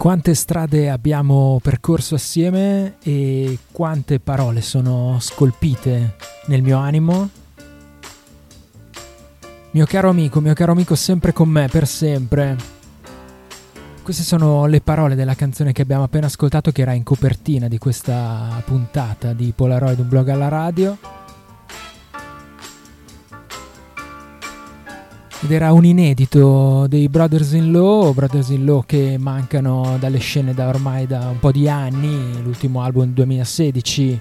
Quante strade abbiamo percorso assieme e quante parole sono scolpite nel mio animo. Mio caro amico, mio caro amico, sempre con me, per sempre. Queste sono le parole della canzone che abbiamo appena ascoltato, che era in copertina di questa puntata di Polaroid, un blog alla radio. Ed era un inedito dei Brothers in Law, Brothers in Law che mancano dalle scene da ormai da un po' di anni, l'ultimo album 2016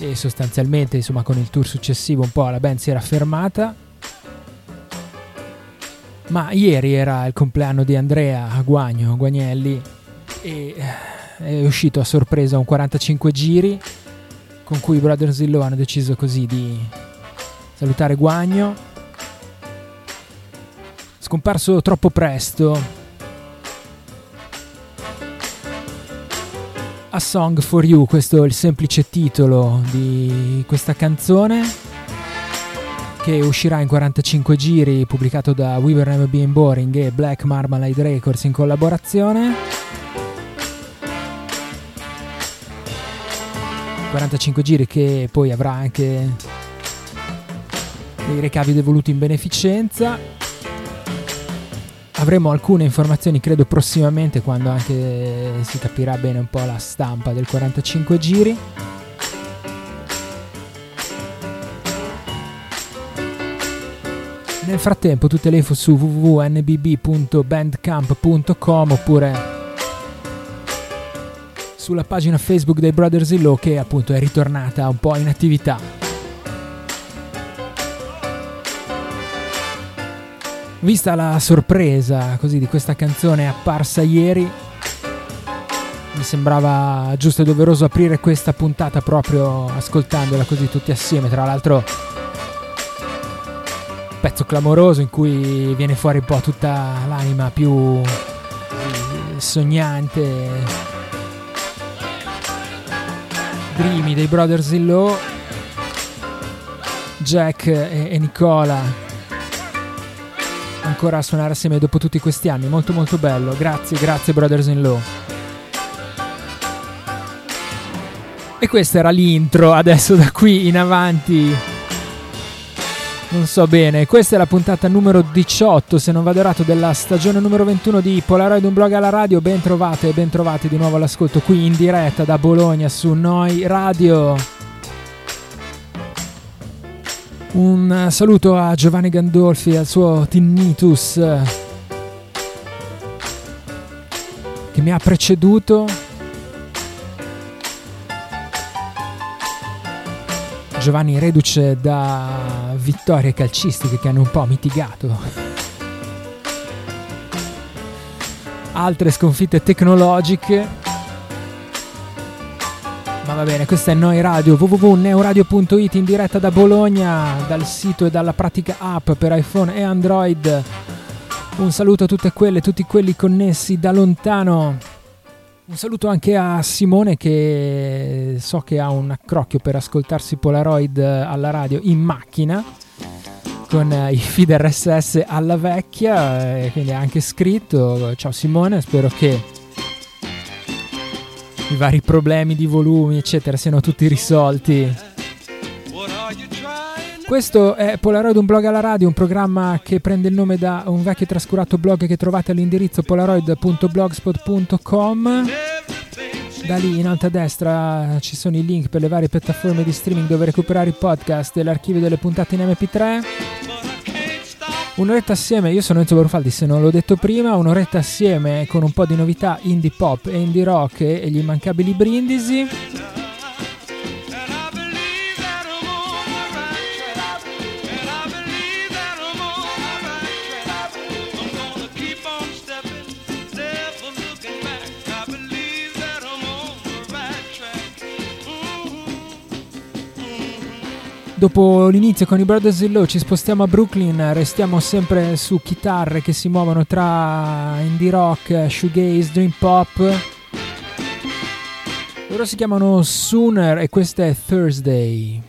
e sostanzialmente insomma con il tour successivo un po' la band si era fermata. Ma ieri era il compleanno di Andrea Guagno, Guagnelli e eh, è uscito a sorpresa un 45 giri con cui i Brothers in Law hanno deciso così di salutare Guagno scomparso troppo presto. A Song for You, questo è il semplice titolo di questa canzone che uscirà in 45 giri, pubblicato da We Were Never Being Boring e Black Marmalade Records in collaborazione. 45 giri che poi avrà anche dei ricavi devoluti in beneficenza avremo alcune informazioni credo prossimamente quando anche si capirà bene un po' la stampa del 45 giri. Nel frattempo tutte le info su www.nbb.bandcamp.com oppure sulla pagina Facebook dei Brothers in Law che appunto è ritornata un po' in attività. Vista la sorpresa così di questa canzone apparsa ieri, mi sembrava giusto e doveroso aprire questa puntata proprio ascoltandola così tutti assieme. Tra l'altro, pezzo clamoroso in cui viene fuori un po' tutta l'anima più sognante, dreamy dei Brothers in Law. Jack e, Nicola ancora a suonare assieme dopo tutti questi anni. Molto molto bello. Grazie, grazie Brothers in Law. E questa era l'intro, adesso da qui in avanti non so bene, questa è la puntata numero 18, se non vado errato, della stagione numero 21 di Polaroid un blog alla radio. Ben trovate e ben trovati di nuovo all'ascolto qui in diretta da Bologna su Noi Radio. Un saluto a Giovanni Gandolfi e al suo Tinnitus che mi ha preceduto. Giovanni reduce da vittorie calcistiche che hanno un po' mitigato altre sconfitte tecnologiche ma va bene, questa è Noi Radio, www.neuradio.it in diretta da Bologna, dal sito e dalla pratica app per iPhone e Android. Un saluto a tutte quelle, tutti quelli connessi da lontano. Un saluto anche a Simone che so che ha un accrocchio per ascoltarsi Polaroid alla radio in macchina con i feed RSS alla vecchia, quindi ha anche scritto. Ciao Simone, spero che i vari problemi di volumi, eccetera, siano tutti risolti. Questo è Polaroid, un blog alla radio, un programma che prende il nome da un vecchio e trascurato blog che trovate all'indirizzo polaroid.blogspot.com. Da lì in alto a destra ci sono i link per le varie piattaforme di streaming dove recuperare i podcast e l'archivio delle puntate in MP3. Un'oretta assieme, io sono Enzo Barufaldi, se non l'ho detto prima, un'oretta assieme con un po' di novità indie pop e indie rock e gli immancabili brindisi. Dopo l'inizio con i Brothers in Law ci spostiamo a Brooklyn, restiamo sempre su chitarre che si muovono tra indie rock, shoegaze, dream pop. Loro si chiamano Sooner e questa è Thursday.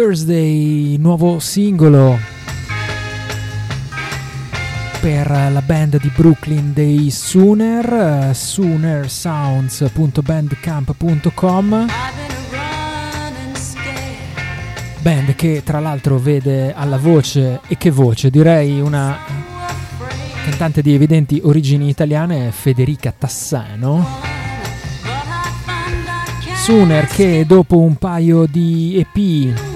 Thursday, nuovo singolo per la band di Brooklyn dei Sooner, soonersounds.bandcamp.com. Band che tra l'altro vede alla voce, e che voce, direi una cantante di evidenti origini italiane, Federica Tassano. Sooner che dopo un paio di EP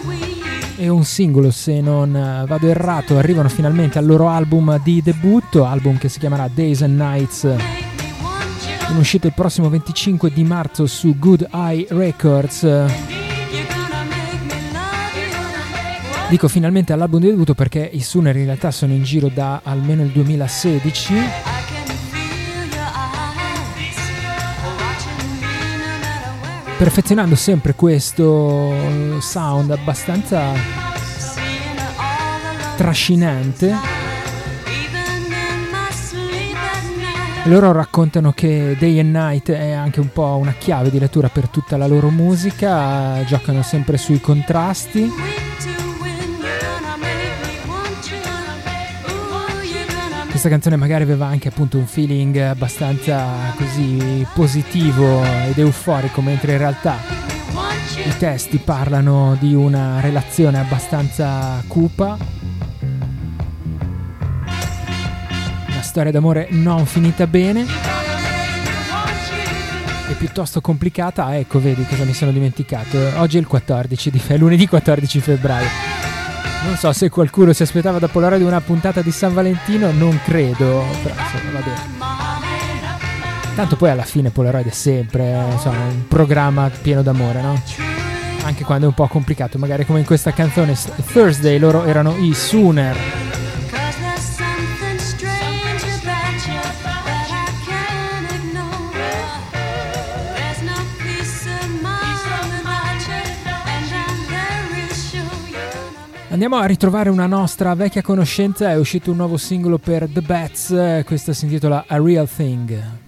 e un singolo se non vado errato arrivano finalmente al loro album di debutto, album che si chiamerà Days and Nights in uscita il prossimo 25 di marzo su Good Eye Records. Dico finalmente all'album di debutto perché i Sooner in realtà sono in giro da almeno il 2016. Perfezionando sempre questo sound abbastanza trascinante. Loro raccontano che Day and Night è anche un po' una chiave di lettura per tutta la loro musica, giocano sempre sui contrasti. Questa canzone magari aveva anche appunto un feeling abbastanza così positivo ed euforico, mentre in realtà i testi parlano di una relazione abbastanza cupa storia d'amore non finita bene e piuttosto complicata. Ah, ecco, vedi cosa mi sono dimenticato. Oggi è il 14 di fe- lunedì 14 febbraio. Non so se qualcuno si aspettava da Polaroid una puntata di San Valentino, non credo, però insomma, va bene. Tanto poi alla fine Polaroid è sempre insomma, un programma pieno d'amore, no? Anche quando è un po' complicato, magari come in questa canzone Thursday loro erano i Sooner. Andiamo a ritrovare una nostra vecchia conoscenza, è uscito un nuovo singolo per The Bats, questo si intitola A Real Thing.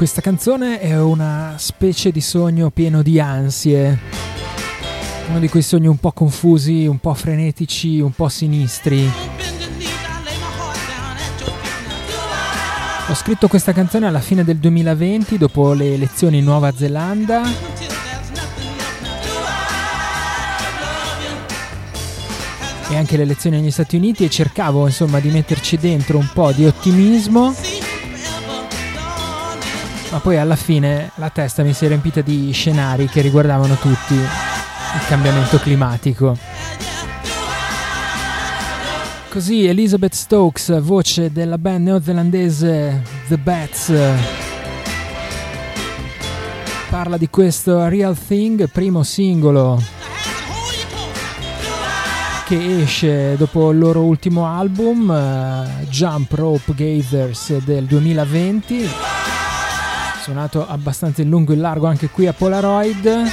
Questa canzone è una specie di sogno pieno di ansie, uno di quei sogni un po' confusi, un po' frenetici, un po' sinistri. Ho scritto questa canzone alla fine del 2020, dopo le elezioni in Nuova Zelanda. E anche le elezioni negli Stati Uniti e cercavo insomma di metterci dentro un po' di ottimismo ma poi alla fine la testa mi si è riempita di scenari che riguardavano tutti il cambiamento climatico. Così Elizabeth Stokes, voce della band neozelandese The Bats, parla di questo Real Thing, primo singolo che esce dopo il loro ultimo album, uh, Jump Rope Gazers del 2020 suonato abbastanza in lungo e in largo anche qui a Polaroid.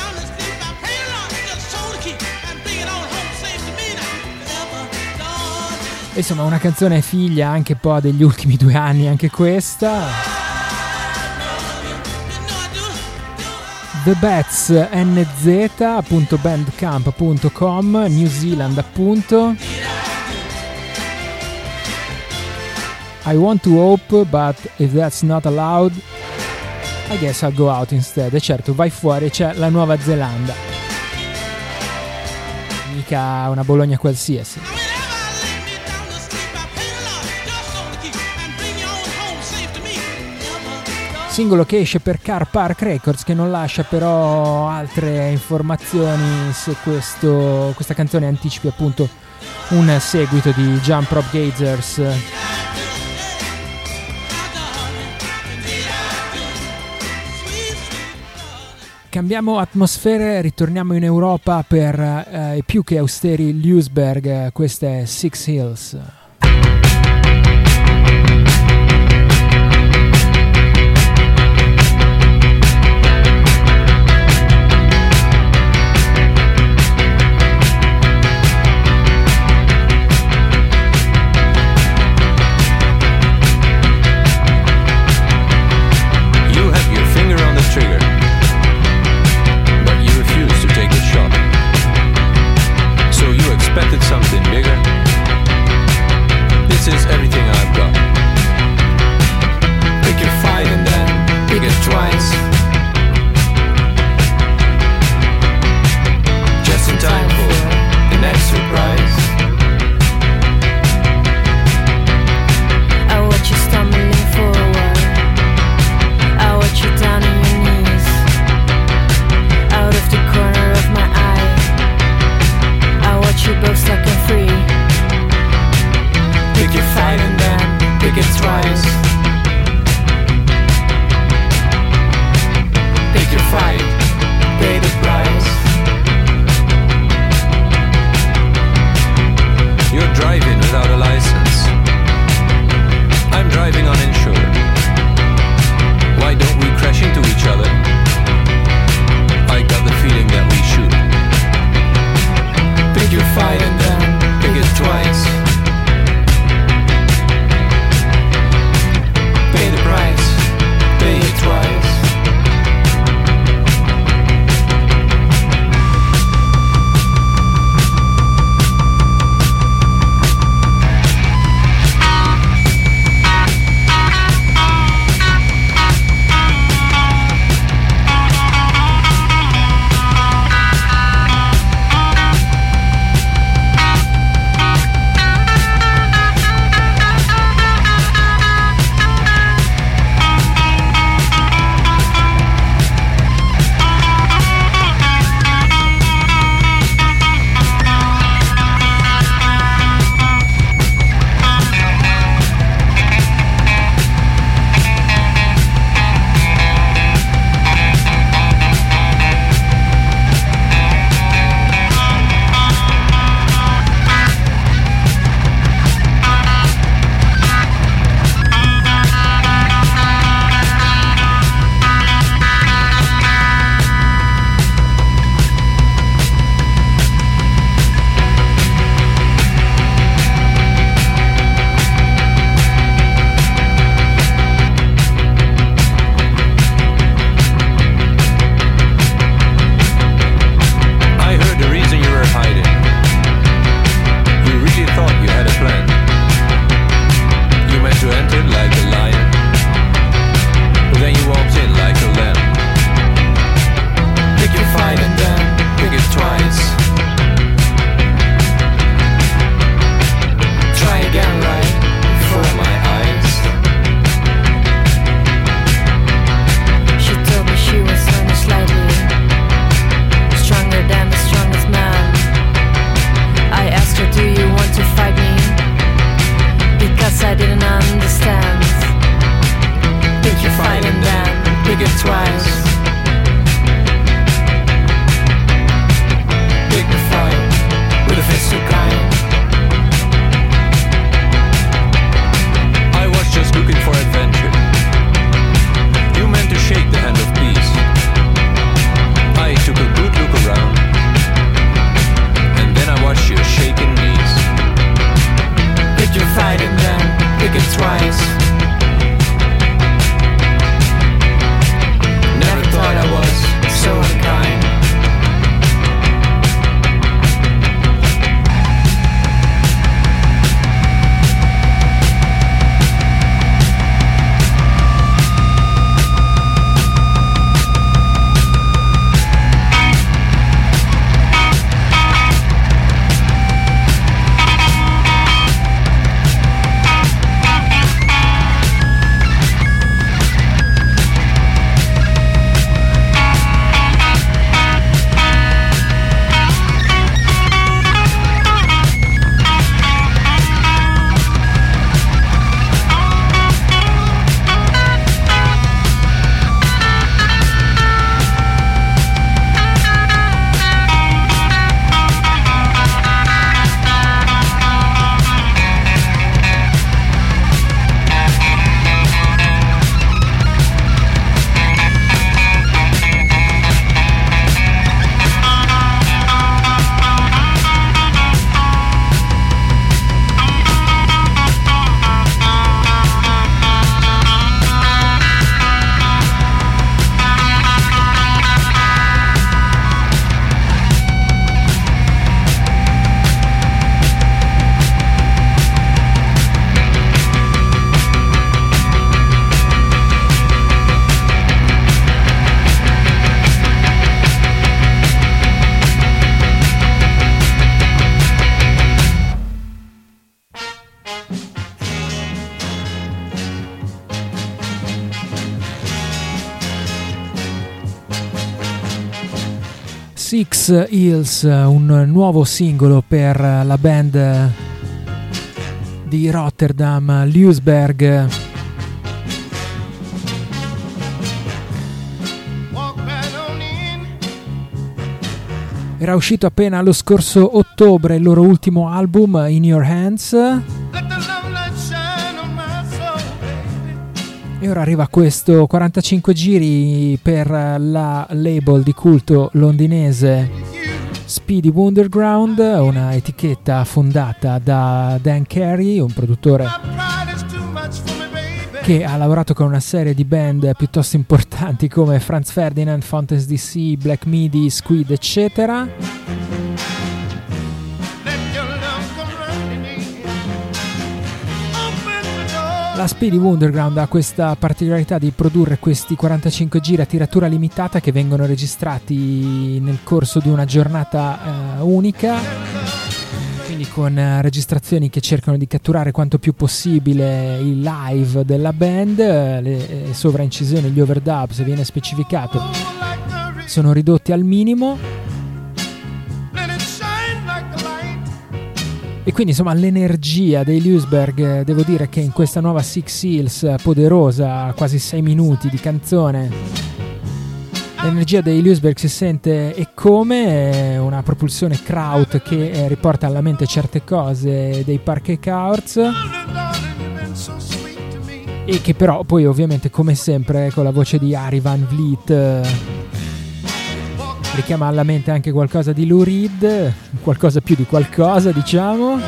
Insomma, una canzone figlia anche un po' degli ultimi due anni, anche questa. The Bats nz.bandcamp.com New Zealand appunto I want to hope but if that's not allowed i guess I'll go out instead. E certo, vai fuori, c'è la Nuova Zelanda. Mica una Bologna qualsiasi. Singolo che esce per Car Park Records che non lascia però altre informazioni se questo, questa canzone anticipi appunto un seguito di Jump Rope Gazers Cambiamo atmosfere, ritorniamo in Europa per eh, i più che austeri Lewisberg, questa è Six Hills. Hills, un nuovo singolo per la band di Rotterdam, Leusberg. Era uscito appena lo scorso ottobre il loro ultimo album, In Your Hands. E ora arriva questo 45 giri per la label di culto londinese Speedy Wonderground, una etichetta fondata da Dan Carey, un produttore che ha lavorato con una serie di band piuttosto importanti come Franz Ferdinand, Fountains DC, Black Midi, Squid, eccetera. La Speedy Wonderground ha questa particolarità di produrre questi 45 giri a tiratura limitata che vengono registrati nel corso di una giornata eh, unica quindi con eh, registrazioni che cercano di catturare quanto più possibile il live della band, eh, le sovraincisioni, gli overdub, se viene specificato, sono ridotti al minimo. E quindi insomma l'energia dei Lewisberg, eh, devo dire che in questa nuova Six Hills poderosa, quasi 6 minuti di canzone, L'energia dei Lewisberg si sente e come una propulsione kraut che eh, riporta alla mente certe cose dei Parquet Courts. E che però poi ovviamente come sempre con la voce di Ari Van Vliet eh, richiama alla mente anche qualcosa di Lou Reed, qualcosa più di qualcosa diciamo.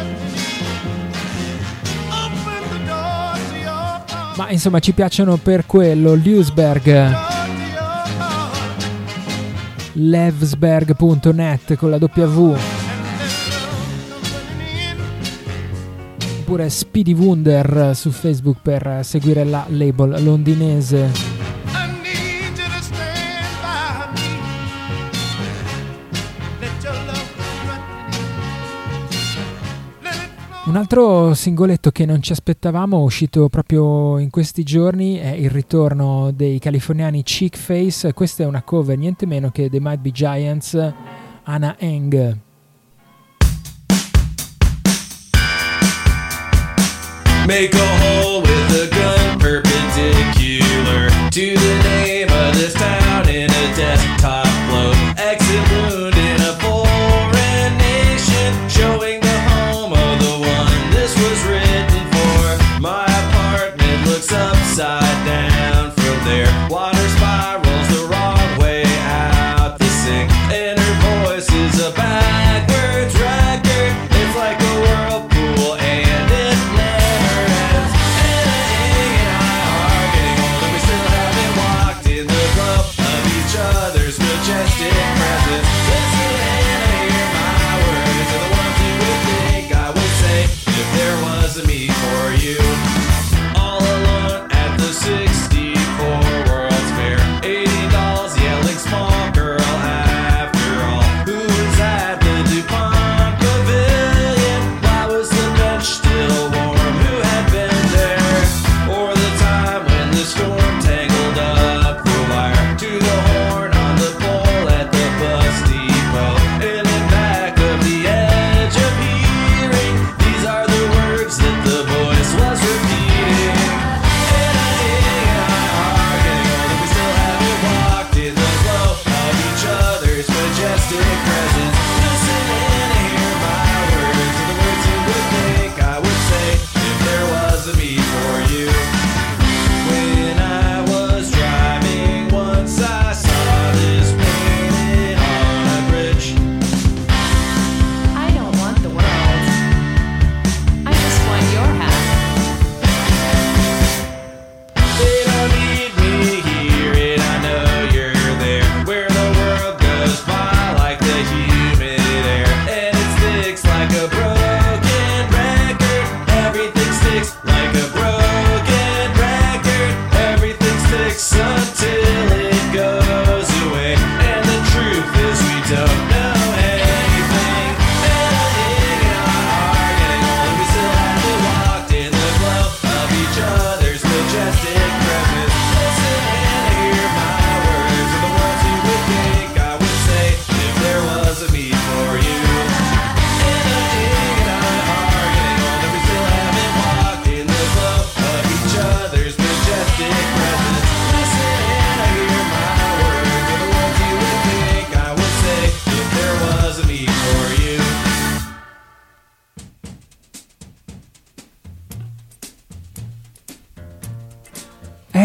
Ma insomma ci piacciono per quello Lewisberg. Levsberg.net con la W. Oppure Speedy Wonder su Facebook per seguire la label londinese Un altro singoletto che non ci aspettavamo, uscito proprio in questi giorni, è il ritorno dei californiani Chick Face. Questa è una cover niente meno che The Might Be Giants, Anna Eng. Make a hole with a gun perpendicular to the name of this town in a desktop float. Exit wound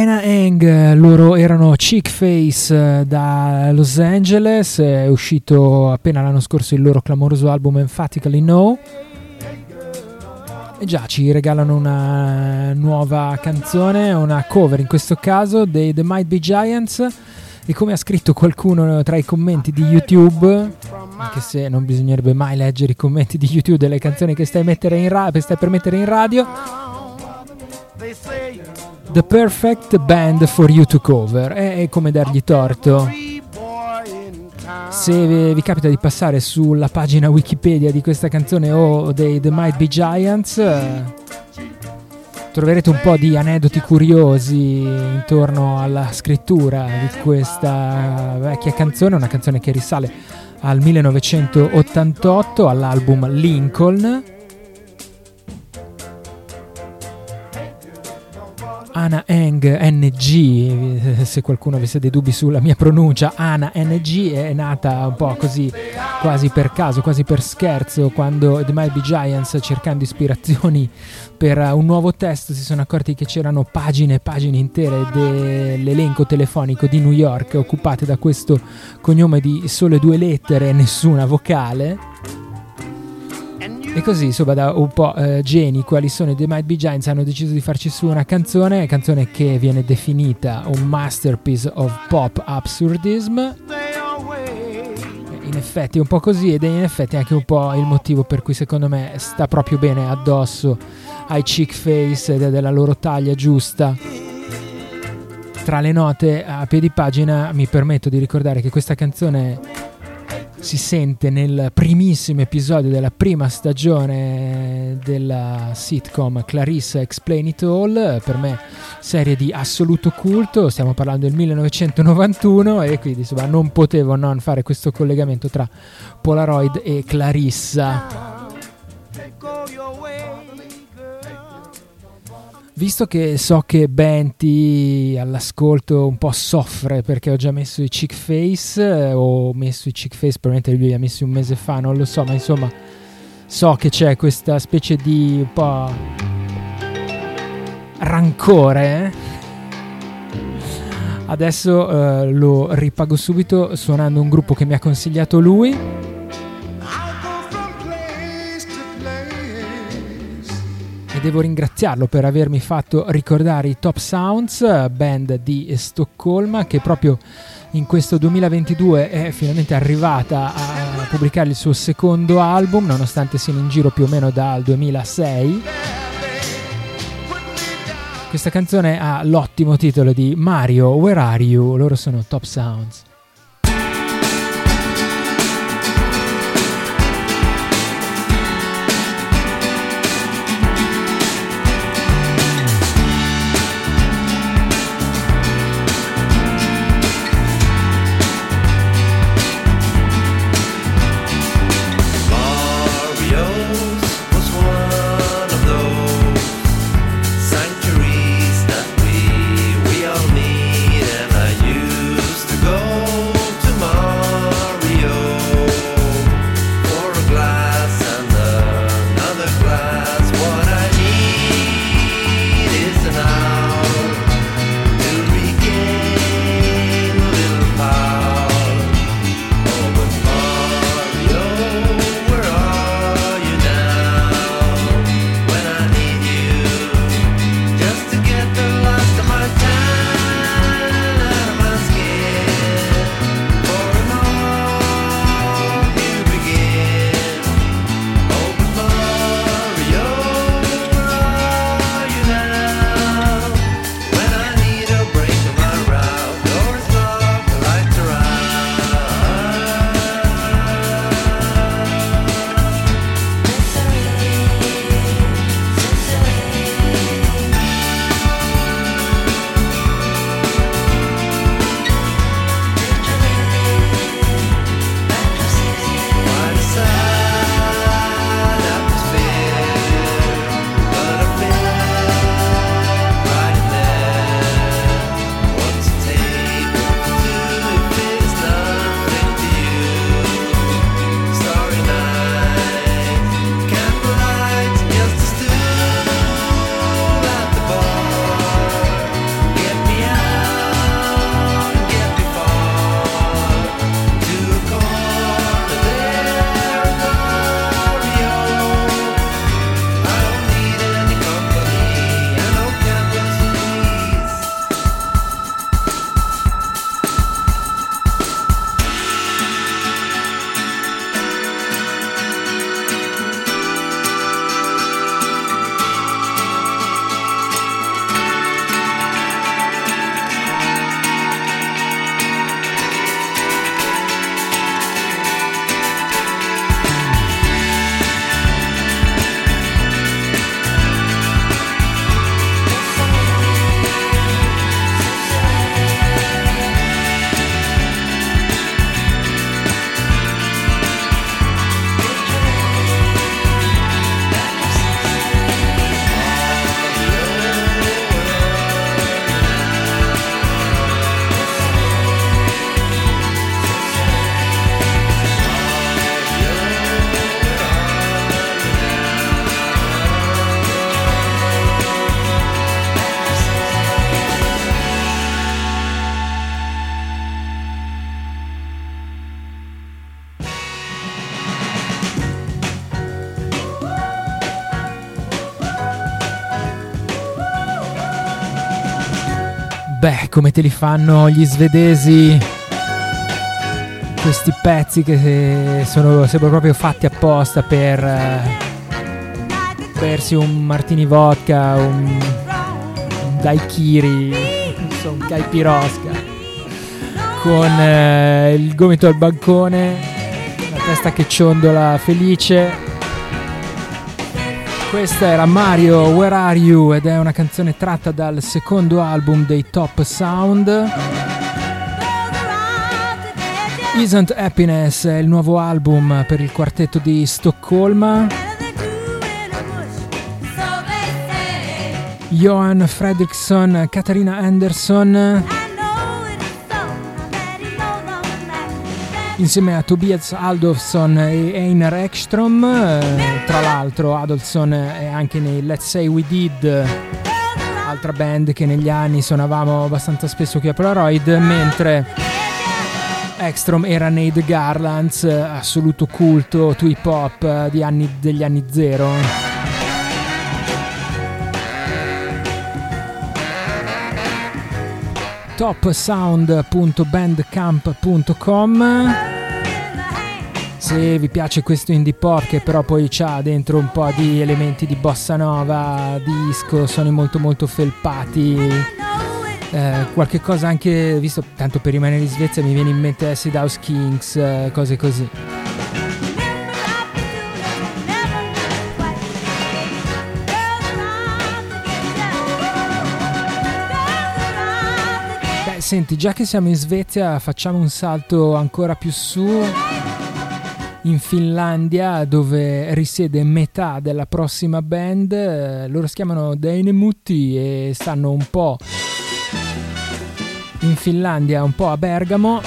Ina Hang, loro erano Chick Face eh, da Los Angeles, è uscito appena l'anno scorso il loro clamoroso album Emphatically No. E già ci regalano una nuova canzone, una cover in questo caso dei The Might Be Giants. E come ha scritto qualcuno tra i commenti di YouTube, anche se non bisognerebbe mai leggere i commenti di YouTube delle canzoni che stai, ra- stai per mettere in radio, The perfect band for you to cover. È, come dargli torto. Se vi capita di passare sulla pagina Wikipedia di questa canzone o dei The Might Be Giants, troverete un po' di aneddoti curiosi intorno alla scrittura di questa vecchia canzone, una canzone che risale al 1988 all'album Lincoln Ana Eng NG, se qualcuno avesse dei dubbi sulla mia pronuncia, Ana NG è nata un po' così, quasi per caso, quasi per scherzo, quando The Might Be Giants, cercando ispirazioni per un nuovo testo, si sono accorti che c'erano pagine e pagine intere dell'elenco telefonico di New York occupate da questo cognome di sole due lettere e nessuna vocale e così, insomma, da un po' eh, geni quali sono i The Might Be Giants hanno deciso di farci su una canzone, canzone che viene definita un masterpiece of pop absurdism. In effetti è un po' così ed è in effetti anche un po' il motivo per cui secondo me sta proprio bene addosso ai chick face ed è della loro taglia giusta. Tra le note a piedi pagina mi permetto di ricordare che questa canzone si sente nel primissimo episodio della prima stagione della sitcom Clarissa Explain It All, per me serie di assoluto culto, stiamo parlando del 1991 e quindi insomma non potevo non fare questo collegamento tra Polaroid e Clarissa. Visto che so che Benti all'ascolto un po' soffre perché ho già messo i chick face, eh, ho messo i chick face, probabilmente lui li ha messi un mese fa, non lo so, ma insomma so che c'è questa specie di un po' rancore. Eh? Adesso uh, lo ripago subito suonando un gruppo che mi ha consigliato lui devo ringraziarlo per avermi fatto ricordare i Top Sounds, band di Stoccolma che proprio in questo 2022 è finalmente arrivata a pubblicare il suo secondo album, nonostante siano in giro più o meno dal 2006. Questa canzone ha l'ottimo titolo di Mario, Where Are You? Loro sono Top Sounds. Come te li fanno gli svedesi questi pezzi che sono sembrano proprio fatti apposta per eh, bersi un martini vodka, un, un daiquiri, un caipirosca con eh, il gomito al bancone, la testa che ciondola felice. Questa era Mario Where Are You ed è una canzone tratta dal secondo album dei Top Sound. Isn't Happiness è il nuovo album per il quartetto di Stoccolma. Johan Fredriksson, Katarina Anderson. Insieme a Tobias Adolfsson e Einar Ekström. Eh, tra l'altro Adolfsson è anche nei Let's Say We Did, altra band che negli anni suonavamo abbastanza spesso qui a Polaroid, mentre Ekstrom era nei The Garlands, assoluto culto to hip hop anni, degli anni zero. topsound.bandcamp.com se vi piace questo indie pop che però poi ha dentro un po' di elementi di bossa nova, disco, suoni molto molto felpati eh, qualche cosa anche, visto tanto per rimanere in Svezia, mi viene in mente Acid House Kings, eh, cose così. Senti, già che siamo in Svezia, facciamo un salto ancora più su in Finlandia dove risiede metà della prossima band. Loro si chiamano Dainemutti e stanno un po' in Finlandia, un po' a Bergamo.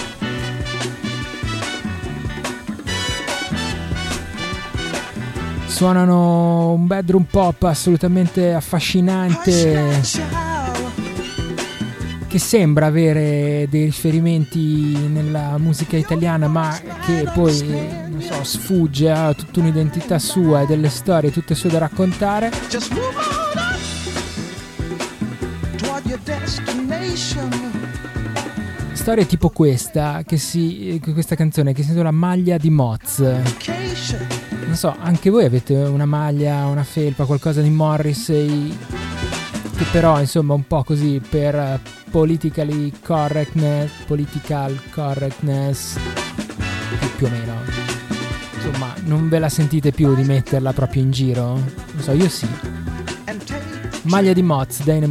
Suonano un bedroom pop assolutamente affascinante che sembra avere dei riferimenti nella musica italiana ma che poi non so, sfugge a tutta un'identità sua e delle storie tutte sue da raccontare. Storie tipo questa, che si, questa canzone che si intitola Maglia di Moz. Non so, anche voi avete una maglia, una felpa, qualcosa di Morrissey che però insomma un po' così per politically correctness, political correctness più o meno. Insomma, non ve la sentite più di metterla proprio in giro? Non so, io sì. Maglia di Moz, Dane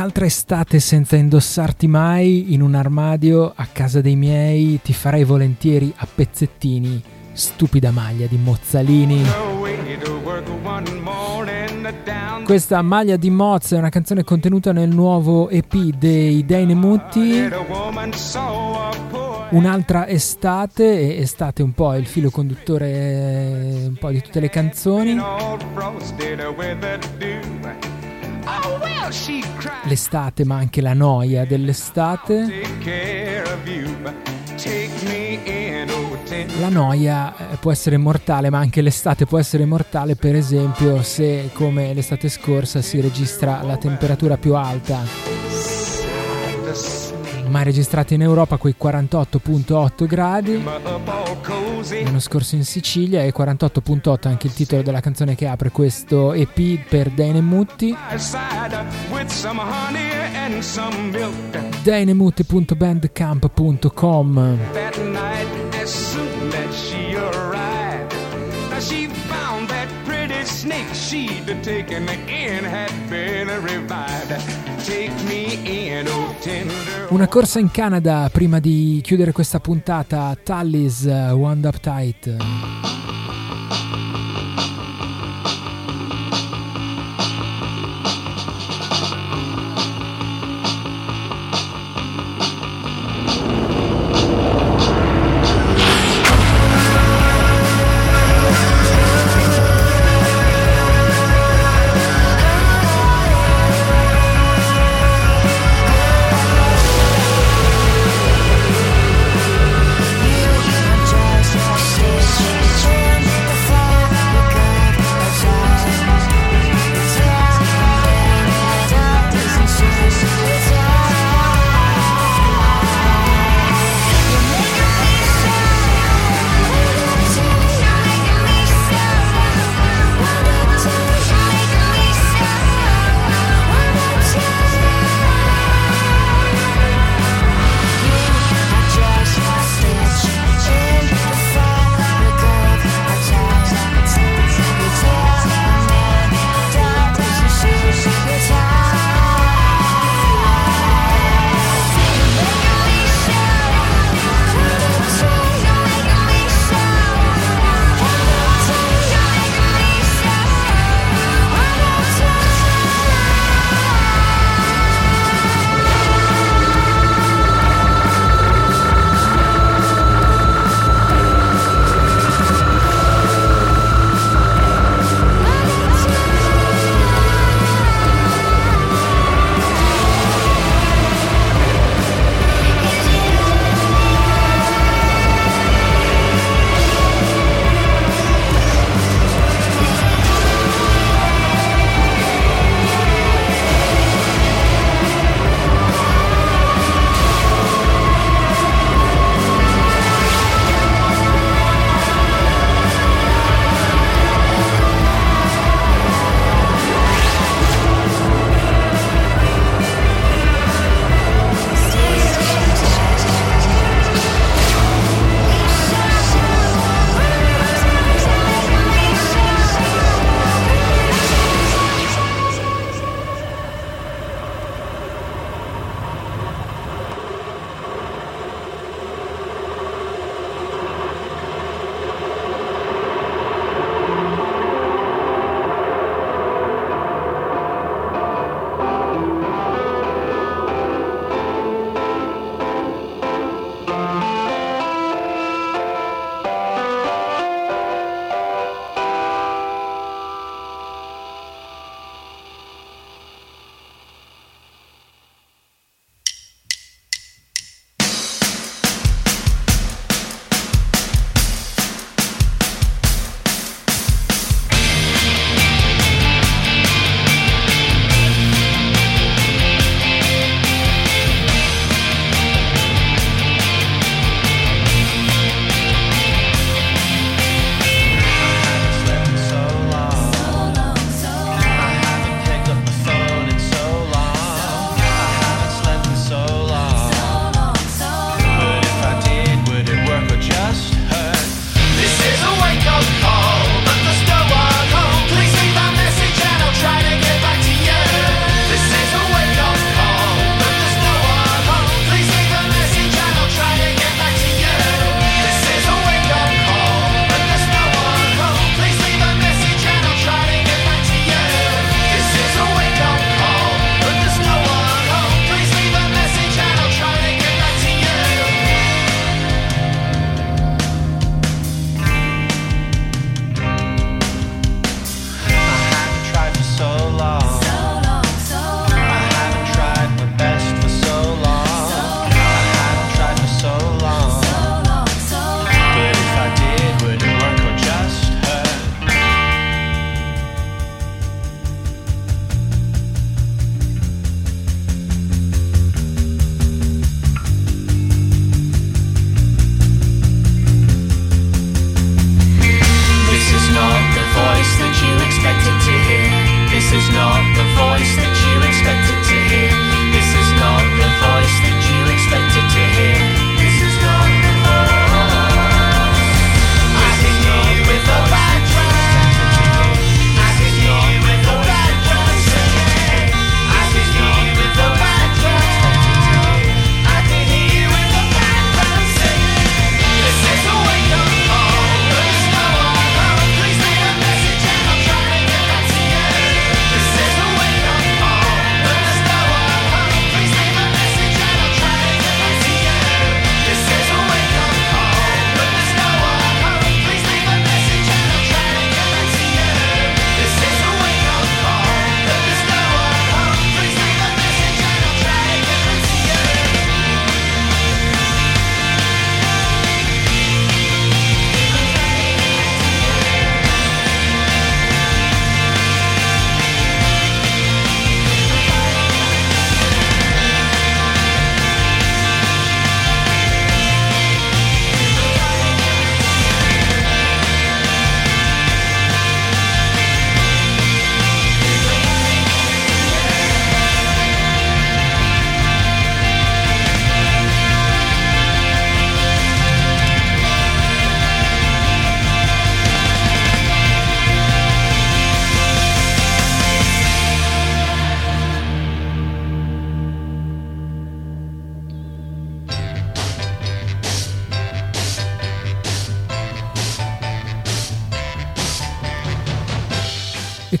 Un'altra estate senza indossarti mai in un armadio a casa dei miei, ti farei volentieri a pezzettini, stupida maglia di mozzalini. Questa maglia di Moz è una canzone contenuta nel nuovo EP dei Dainemutti. Un'altra estate, e estate un po' il filo conduttore un po' di tutte le canzoni. L'estate, ma anche la noia dell'estate. La noia eh, può essere mortale, ma anche l'estate può essere mortale, per esempio, se come l'estate scorsa si registra la temperatura più alta mai registrati in Europa quei 48.8 gradi. L'anno scorso in Sicilia e 48.8 anche il titolo della canzone che apre questo EP per Dane Mutti. Dainemutti.bandcamp.com snake Una corsa in Canada prima di chiudere questa puntata. Tallis uh, Wound Up Tight.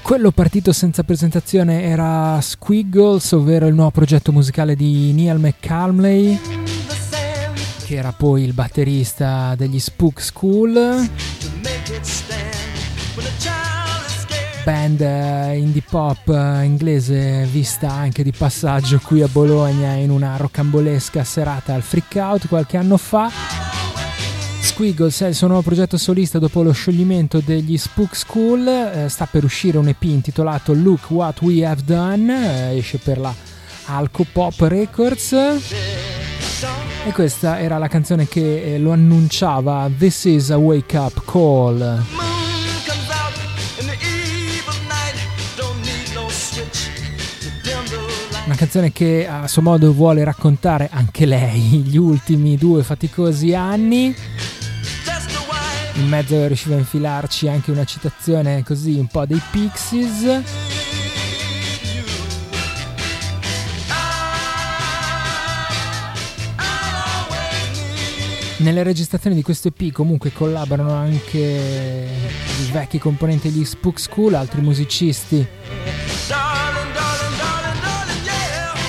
Quello partito senza presentazione era Squiggles, ovvero il nuovo progetto musicale di Neil McCalmley, che era poi il batterista degli Spook School. Band eh, indie pop eh, inglese vista anche di passaggio qui a Bologna in una rocambolesca serata al Freak Out qualche anno fa. Squiggles è il suo nuovo progetto solista dopo lo scioglimento degli Spook School, eh, sta per uscire un EP intitolato Look What We Have Done, eh, esce per la Alco Pop Records. E questa era la canzone che eh, lo annunciava This is a Wake Up Call. Una canzone che a suo modo vuole raccontare anche lei gli ultimi due faticosi anni in mezzo riusciva a infilarci anche una citazione così un po' dei Pixies. Nelle registrazioni di questo EP comunque collaborano anche i vecchi componenti degli Spook School, altri musicisti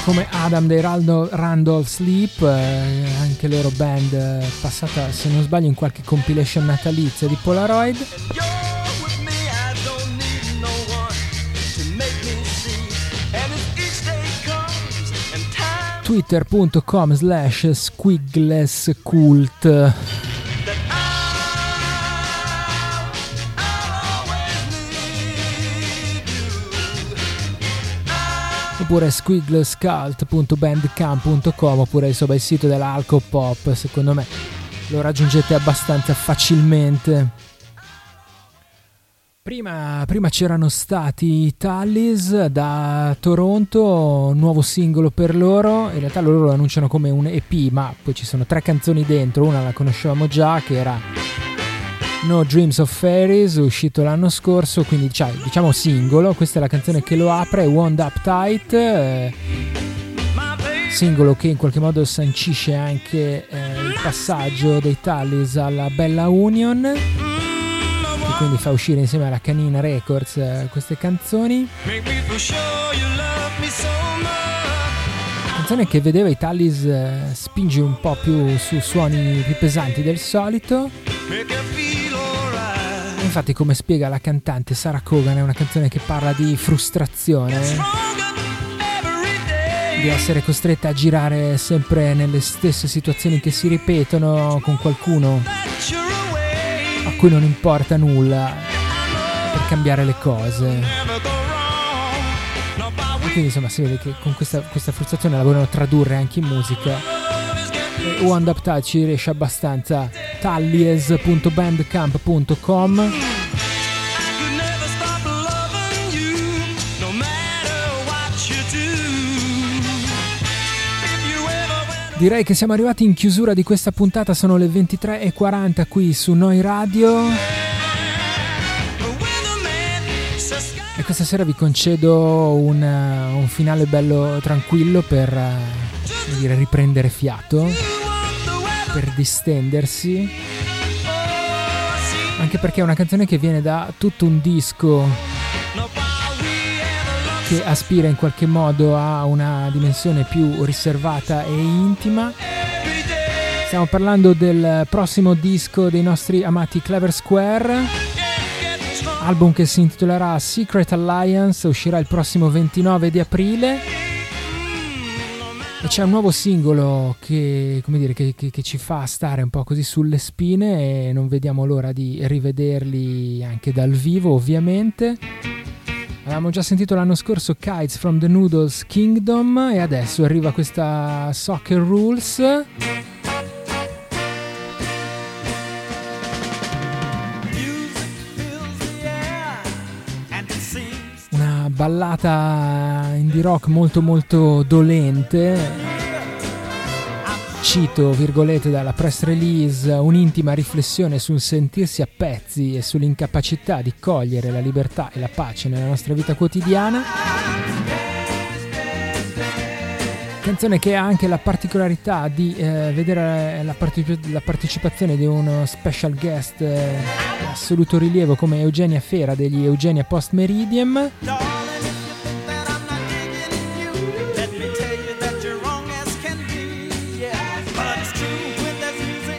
come Adam dei Randolph Sleep, eh, anche loro band eh, passata se non sbaglio in qualche compilation natalizia di Polaroid. twitter.com slash squiglesscult oppure squigglescult.bandcamp.com oppure insomma il sito dell'Alco Pop secondo me lo raggiungete abbastanza facilmente. Prima, prima c'erano stati i Tallis da Toronto nuovo singolo per loro. In realtà loro lo annunciano come un EP ma poi ci sono tre canzoni dentro una la conoscevamo già che era No Dreams of Fairies, uscito l'anno scorso, quindi cioè, diciamo singolo, questa è la canzone che lo apre, Wound Up Tight, eh, singolo che in qualche modo sancisce anche eh, il passaggio dei Tallis alla Bella Union, che quindi fa uscire insieme alla Canina Records eh, queste canzoni. Canzone che vedeva i Tallis eh, spingere un po' più su suoni più pesanti del solito Infatti, come spiega la cantante Sarah Kogan, è una canzone che parla di frustrazione, di essere costretta a girare sempre nelle stesse situazioni che si ripetono con qualcuno a cui non importa nulla per cambiare le cose. E quindi insomma si vede che con questa, questa frustrazione la vogliono tradurre anche in musica. E One Up Touch riesce abbastanza tallies.bandcamp.com Direi che siamo arrivati in chiusura di questa puntata, sono le 23.40 qui su Noi Radio. E questa sera vi concedo un, un finale bello tranquillo per dire, riprendere fiato, per distendersi. Anche perché è una canzone che viene da tutto un disco che aspira in qualche modo a una dimensione più riservata e intima. Stiamo parlando del prossimo disco dei nostri amati Clever Square, album che si intitolerà Secret Alliance, uscirà il prossimo 29 di aprile. E c'è un nuovo singolo che, dire, che, che, che, ci fa stare un po' così sulle spine e non vediamo l'ora di rivederli anche dal vivo ovviamente. Avevamo già sentito l'anno scorso Kites from the Noodles Kingdom e adesso arriva questa Soccer Rules. Ballata indie rock molto molto dolente. Cito, virgolette, dalla press release, un'intima riflessione sul sentirsi a pezzi e sull'incapacità di cogliere la libertà e la pace nella nostra vita quotidiana. Canzone che ha anche la particolarità di eh, vedere la, parteci- la, partecipazione di uno special guest eh, di assoluto rilievo come Eugenia Fera degli Eugenia Post Meridiem.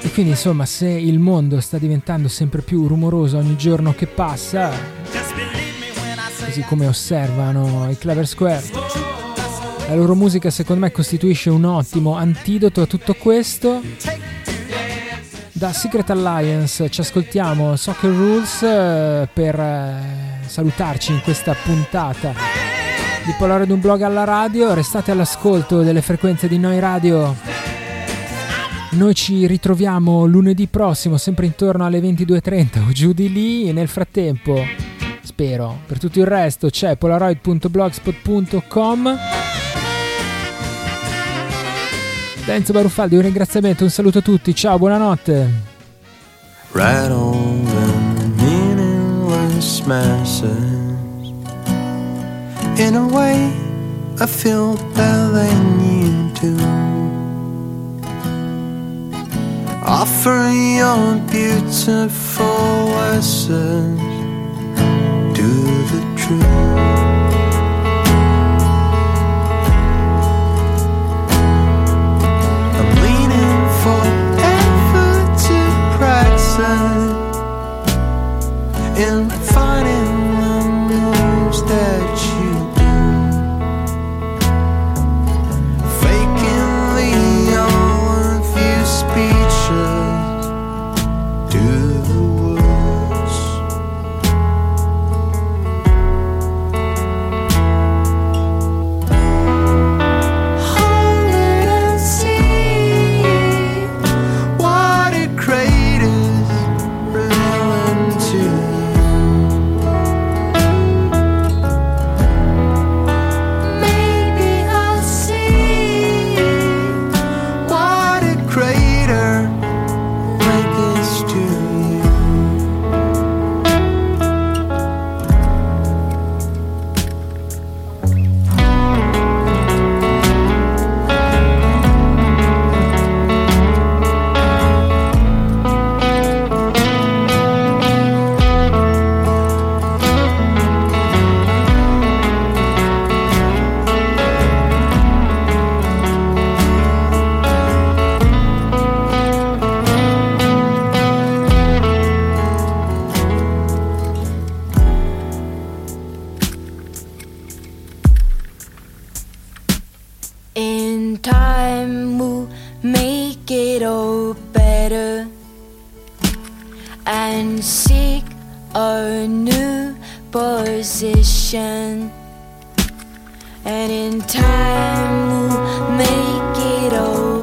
E quindi insomma se il mondo sta diventando sempre più rumoroso ogni giorno che passa, così come osservano i Clever Square, la loro musica secondo me costituisce un ottimo antidoto a tutto questo. Da Secret Alliance ci ascoltiamo Soccer Rules eh, per eh, salutarci in questa puntata di Polaroid un blog alla radio. Restate all'ascolto delle frequenze di Noi Radio. Noi ci ritroviamo lunedì prossimo, sempre intorno alle 22.30 o giù di lì. E nel frattempo, spero, per tutto il resto c'è polaroid.blogspot.com. Da Enzo Baruffaldi un ringraziamento, un saluto a tutti, ciao, buonanotte. Right on the meaningless masses. In a way I feel better than you do Offer your beautiful lessons Do the truth in finding seek a new position. And in time, we'll make it all